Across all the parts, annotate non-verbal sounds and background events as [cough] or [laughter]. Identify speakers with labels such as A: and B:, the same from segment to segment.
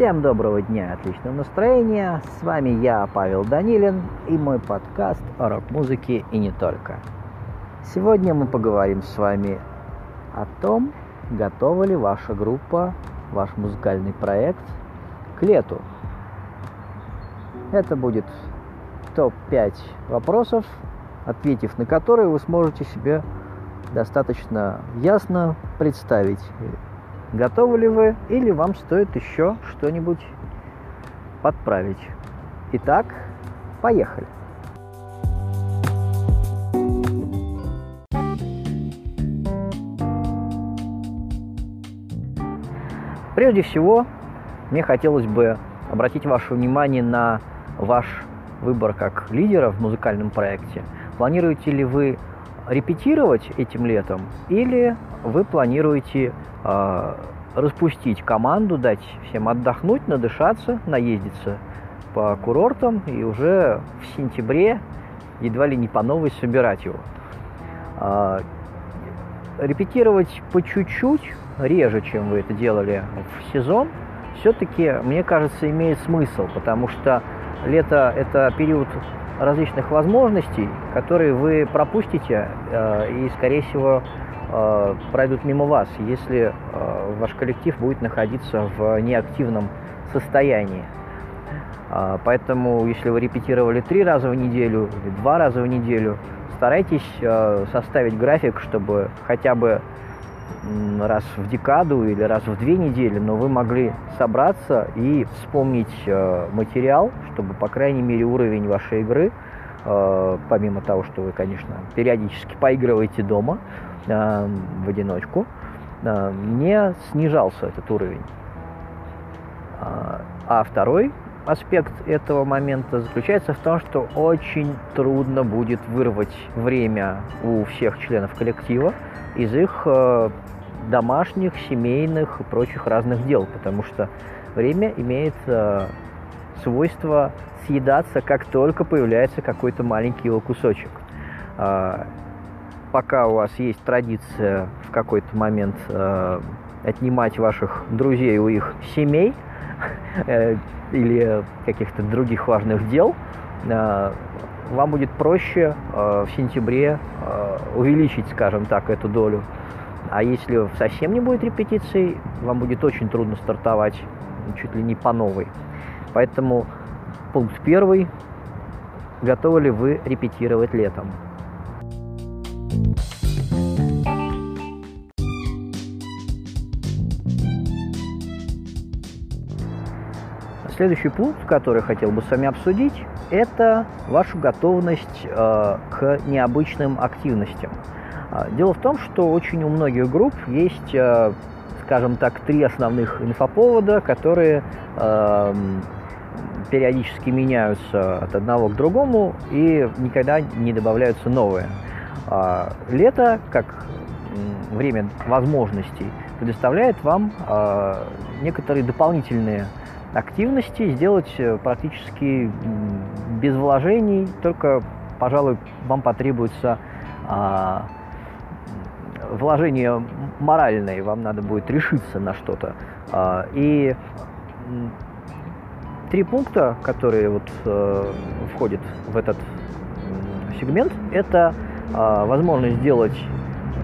A: Всем доброго дня, отличного настроения. С вами я, Павел Данилин, и мой подкаст о рок-музыке и не только. Сегодня мы поговорим с вами о том, готова ли ваша группа, ваш музыкальный проект к лету. Это будет топ-5 вопросов, ответив на которые вы сможете себе достаточно ясно представить, готовы ли вы или вам стоит еще что-нибудь подправить. Итак, поехали. Прежде всего, мне хотелось бы обратить ваше внимание на ваш выбор как лидера в музыкальном проекте. Планируете ли вы репетировать этим летом или вы планируете э, распустить команду, дать всем отдохнуть, надышаться, наездиться по курортам и уже в сентябре едва ли не по новой собирать его. Э, репетировать по чуть-чуть, реже, чем вы это делали в сезон, все-таки, мне кажется, имеет смысл, потому что лето – это период различных возможностей, которые вы пропустите э, и, скорее всего, э, пройдут мимо вас, если э, ваш коллектив будет находиться в неактивном состоянии. Э, поэтому, если вы репетировали три раза в неделю или два раза в неделю, старайтесь э, составить график, чтобы хотя бы раз в декаду или раз в две недели, но вы могли собраться и вспомнить э, материал, чтобы, по крайней мере, уровень вашей игры, э, помимо того, что вы, конечно, периодически поигрываете дома э, в одиночку, не снижался этот уровень. А второй аспект этого момента заключается в том, что очень трудно будет вырвать время у всех членов коллектива из их домашних, семейных и прочих разных дел, потому что время имеет э, свойство съедаться, как только появляется какой-то маленький его кусочек. Э, пока у вас есть традиция в какой-то момент э, отнимать ваших друзей у их семей [laughs] э, или каких-то других важных дел, э, вам будет проще э, в сентябре э, увеличить, скажем так, эту долю а если совсем не будет репетиций, вам будет очень трудно стартовать чуть ли не по новой. Поэтому пункт первый. Готовы ли вы репетировать летом? Следующий пункт, который хотел бы с вами обсудить, это вашу готовность э, к необычным активностям. А, дело в том, что очень у многих групп есть, а, скажем так, три основных инфоповода, которые периодически меняются от одного к другому и никогда не добавляются новые. А, лето, как время возможностей, предоставляет вам некоторые дополнительные активности сделать э, практически без вложений, только, пожалуй, вам потребуется вложение моральное, вам надо будет решиться на что-то. А, и три пункта, которые вот э, входят в этот сегмент, это а, возможность сделать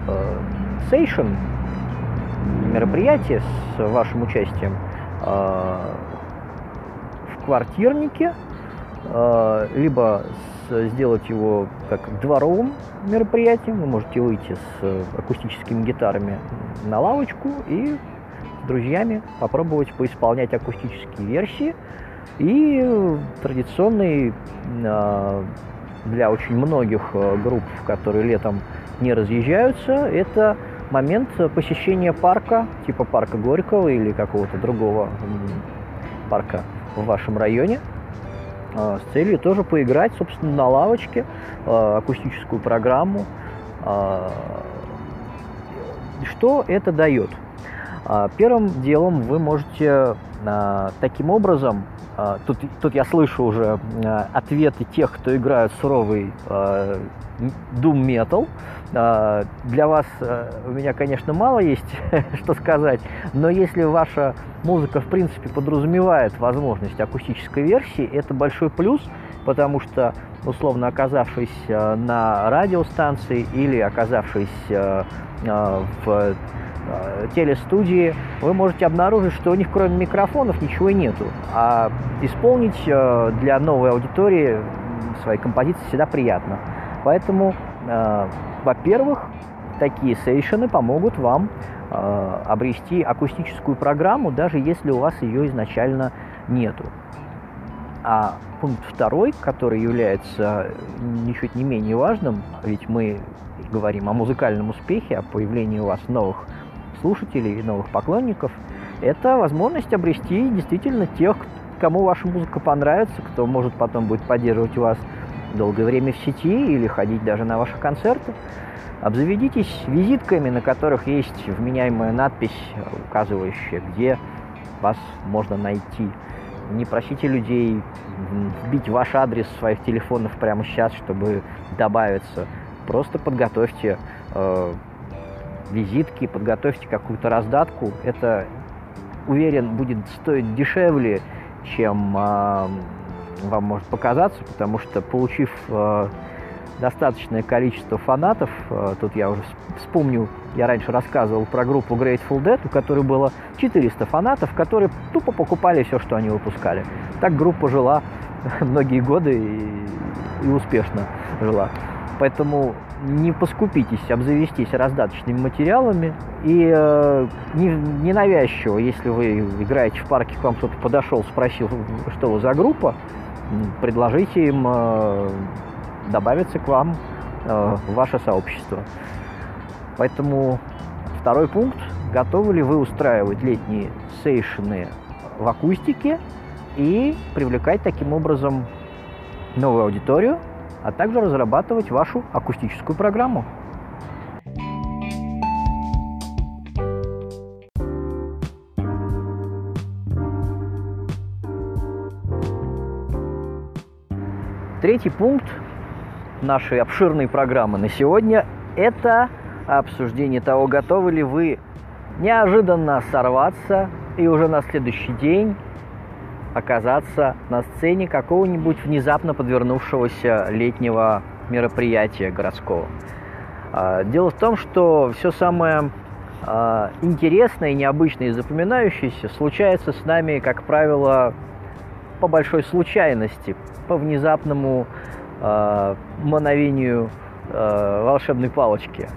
A: э, сейшн, мероприятие с вашим участием а, в квартирнике, либо сделать его как дворовым мероприятием. Вы можете выйти с э, акустическими гитарами на лавочку и с друзьями попробовать поисполнять акустические версии. И традиционный а, для очень многих э, групп, которые летом не разъезжаются, это момент посещения парка, типа парка Горького или какого-то другого парка в вашем районе – а, с целью тоже поиграть, собственно, на лавочке, а, акустическую программу. А, что это дает? Первым делом вы можете таким образом, тут, тут я слышу уже ответы тех, кто играет суровый Doom Metal, для вас э, у меня, конечно, мало есть [laughs] что сказать, но если ваша музыка, в принципе, подразумевает возможность акустической версии, это большой плюс, потому что, условно оказавшись на радиостанции или оказавшись в телестудии, вы можете обнаружить, что у них кроме микрофонов ничего нету. А исполнить для новой аудитории своей композиции всегда приятно. Поэтому, э, во-первых, такие сейшены помогут вам э, обрести акустическую программу, даже если у вас ее изначально нету. А пункт второй, который является ничуть не менее важным, ведь мы говорим о музыкальном успехе, о появлении у вас новых слушателей, новых поклонников, это возможность обрести действительно тех, кому ваша музыка понравится, кто может потом будет поддерживать вас долгое время в сети или ходить даже на ваши концерты. Обзаведитесь визитками, на которых есть вменяемая надпись, указывающая, где вас можно найти. Не просите людей вбить ваш адрес своих телефонов прямо сейчас, чтобы добавиться. Просто подготовьте э, визитки, подготовьте какую-то раздатку. Это, уверен, будет стоить дешевле, чем э, вам может показаться, потому что получив э, достаточное количество фанатов, э, тут я уже вспомню, я раньше рассказывал про группу Grateful Dead, у которой было 400 фанатов, которые тупо покупали все, что они выпускали. Так группа жила [laughs] многие годы и, и успешно жила. Поэтому не поскупитесь обзавестись раздаточными материалами и э, не, навязчиво, если вы играете в парке, к вам кто-то подошел, спросил, что вы за группа, предложите им э, добавиться к вам э, в ваше сообщество. Поэтому второй пункт. Готовы ли вы устраивать летние сейшены в акустике и привлекать таким образом новую аудиторию, а также разрабатывать вашу акустическую программу? Третий пункт нашей обширной программы на сегодня – это обсуждение того, готовы ли вы неожиданно сорваться и уже на следующий день оказаться на сцене какого-нибудь внезапно подвернувшегося летнего мероприятия городского. А, дело в том, что все самое а, интересное, необычное и запоминающееся случается с нами, как правило, по большой случайности, по внезапному э, мановению э, волшебной палочки.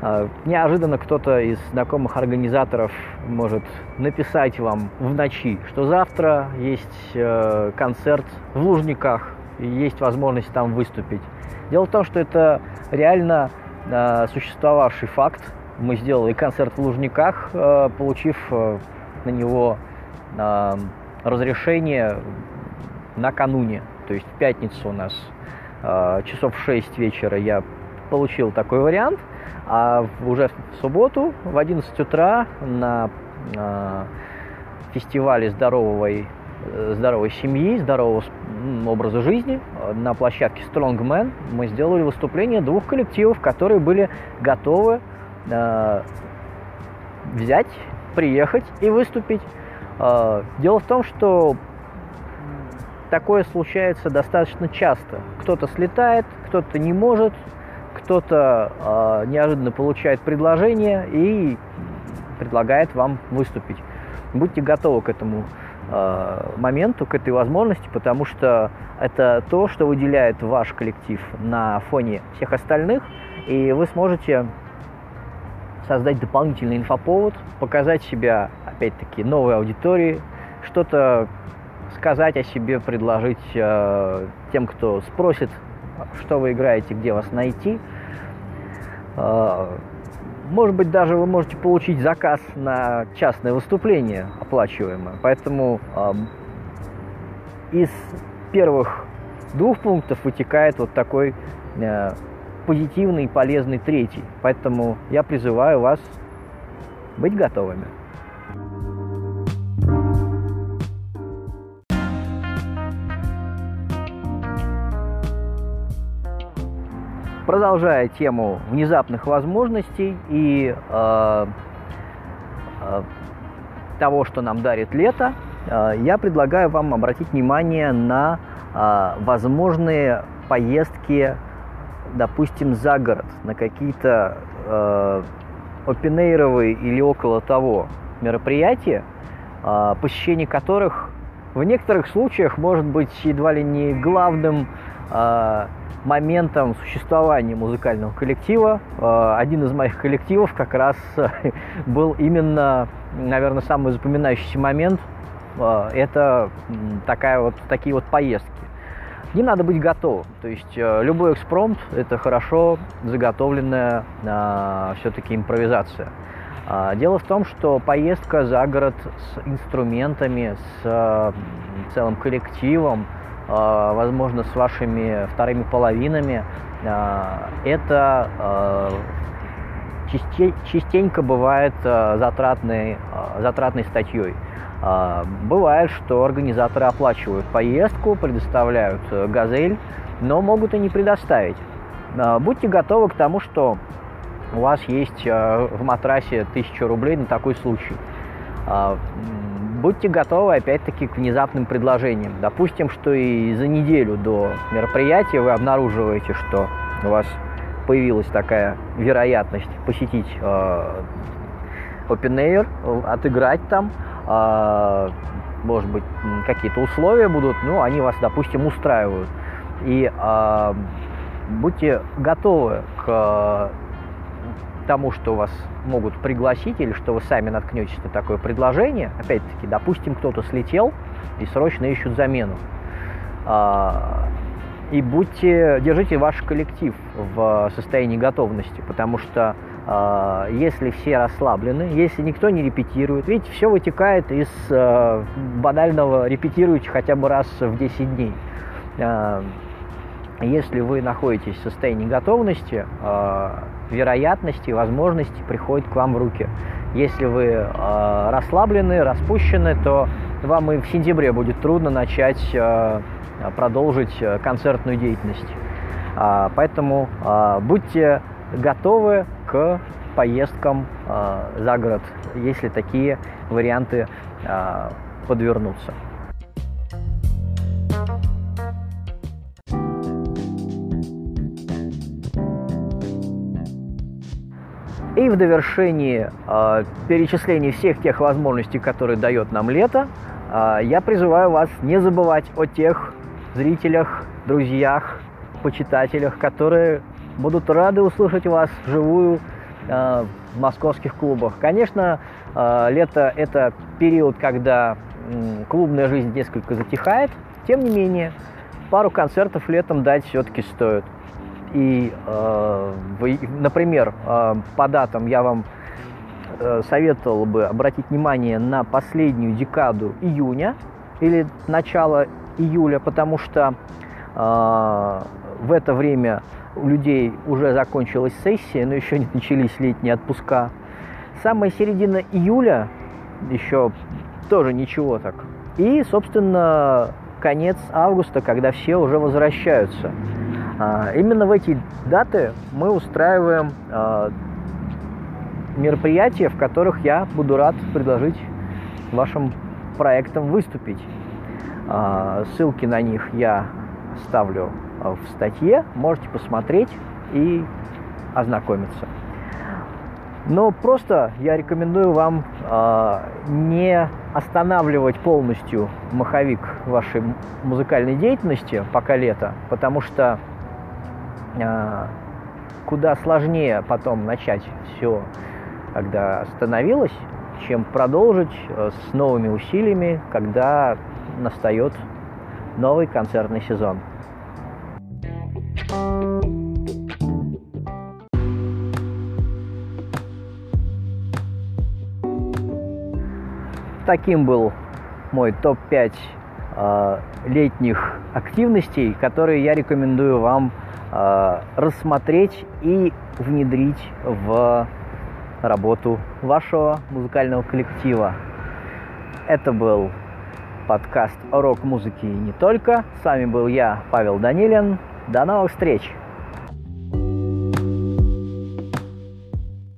A: Э, неожиданно кто-то из знакомых организаторов может написать вам в ночи, что завтра есть э, концерт в Лужниках, и есть возможность там выступить. Дело в том, что это реально э, существовавший факт. Мы сделали концерт в Лужниках, э, получив э, на него э, разрешение накануне, то есть в пятницу у нас э, часов в 6 вечера я получил такой вариант, а уже в субботу в 11 утра на э, фестивале здоровой, здоровой семьи, здорового образа жизни на площадке Strongman мы сделали выступление двух коллективов, которые были готовы э, взять, приехать и выступить. Э, дело в том, что такое случается достаточно часто. Кто-то слетает, кто-то не может, кто-то э, неожиданно получает предложение и предлагает вам выступить. Будьте готовы к этому э, моменту, к этой возможности, потому что это то, что выделяет ваш коллектив на фоне всех остальных, и вы сможете создать дополнительный инфоповод, показать себя, опять-таки, новой аудитории, что-то сказать о себе, предложить э, тем, кто спросит, что вы играете, где вас найти. Э, может быть, даже вы можете получить заказ на частное выступление оплачиваемое. Поэтому э, из первых двух пунктов вытекает вот такой э, позитивный и полезный третий. Поэтому я призываю вас быть готовыми. продолжая тему внезапных возможностей и э, э, того, что нам дарит лето, э, я предлагаю вам обратить внимание на э, возможные поездки, допустим, за город, на какие-то э, опенейровые или около того мероприятия, э, посещение которых в некоторых случаях может быть едва ли не главным э, моментом существования музыкального коллектива. Э, один из моих коллективов как раз [laughs] был именно, наверное, самый запоминающийся момент. Э, это такая вот, такие вот поездки. Не надо быть готовым. То есть э, любой экспромт – это хорошо заготовленная все-таки импровизация. А, дело в том, что поездка за город с инструментами, с целым коллективом – а, возможно, с вашими вторыми половинами, а, это а, частенько бывает затратной, затратной статьей. Бывает, что организаторы оплачивают поездку, предоставляют газель, но могут и не предоставить. Будьте готовы к тому, что у вас есть в матрасе 1000 рублей на такой случай будьте готовы опять-таки к внезапным предложениям. Допустим, что и за неделю до мероприятия вы обнаруживаете, что у вас появилась такая вероятность посетить э, open air, отыграть там, э, может быть, какие-то условия будут, ну, они вас, допустим, устраивают. И э, будьте готовы к тому, что вас могут пригласить или что вы сами наткнетесь на такое предложение. Опять-таки, допустим, кто-то слетел и срочно ищут замену. А, и будьте, держите ваш коллектив в состоянии готовности, потому что если все расслаблены, если никто не репетирует, видите, все вытекает из э, банального репетируйте хотя бы раз в 10 дней. Э, если вы находитесь в состоянии готовности, э, вероятности, возможности приходят к вам в руки. Если вы расслаблены, распущены, то вам и в сентябре будет трудно начать продолжить концертную деятельность. Поэтому будьте готовы к поездкам э, за город, если такие варианты э, подвернутся. И в довершении э, перечисления всех тех возможностей, которые дает нам лето, э, я призываю вас не забывать о тех зрителях, друзьях, почитателях, которые будут рады услышать вас вживую э, в московских клубах. Конечно, э, лето – это период, когда э, клубная жизнь несколько затихает. Тем не менее, пару концертов летом дать все-таки стоит. И, э, например, э, по датам я вам э, советовал бы обратить внимание на последнюю декаду июня или начало июля, потому что в это время у людей уже закончилась сессия, но еще не начались летние отпуска. Самая середина июля еще тоже ничего так. И, собственно, конец августа, когда все уже возвращаются. А, именно в эти даты мы устраиваем а, мероприятия, в которых я буду рад предложить вашим проектам выступить. А, ссылки на них я ставлю в статье, можете посмотреть и ознакомиться. Но просто я рекомендую вам э, не останавливать полностью маховик вашей музыкальной деятельности пока лето, потому что а, куда сложнее потом начать все, когда остановилось, чем продолжить э, с новыми усилиями, когда настает новый концертный сезон. Таким был мой топ-5 э, летних активностей, которые я рекомендую вам Э, рассмотреть и внедрить в работу вашего музыкального коллектива. Это был подкаст о рок-музыке и не только. С вами был я, Павел Данилин. До новых встреч!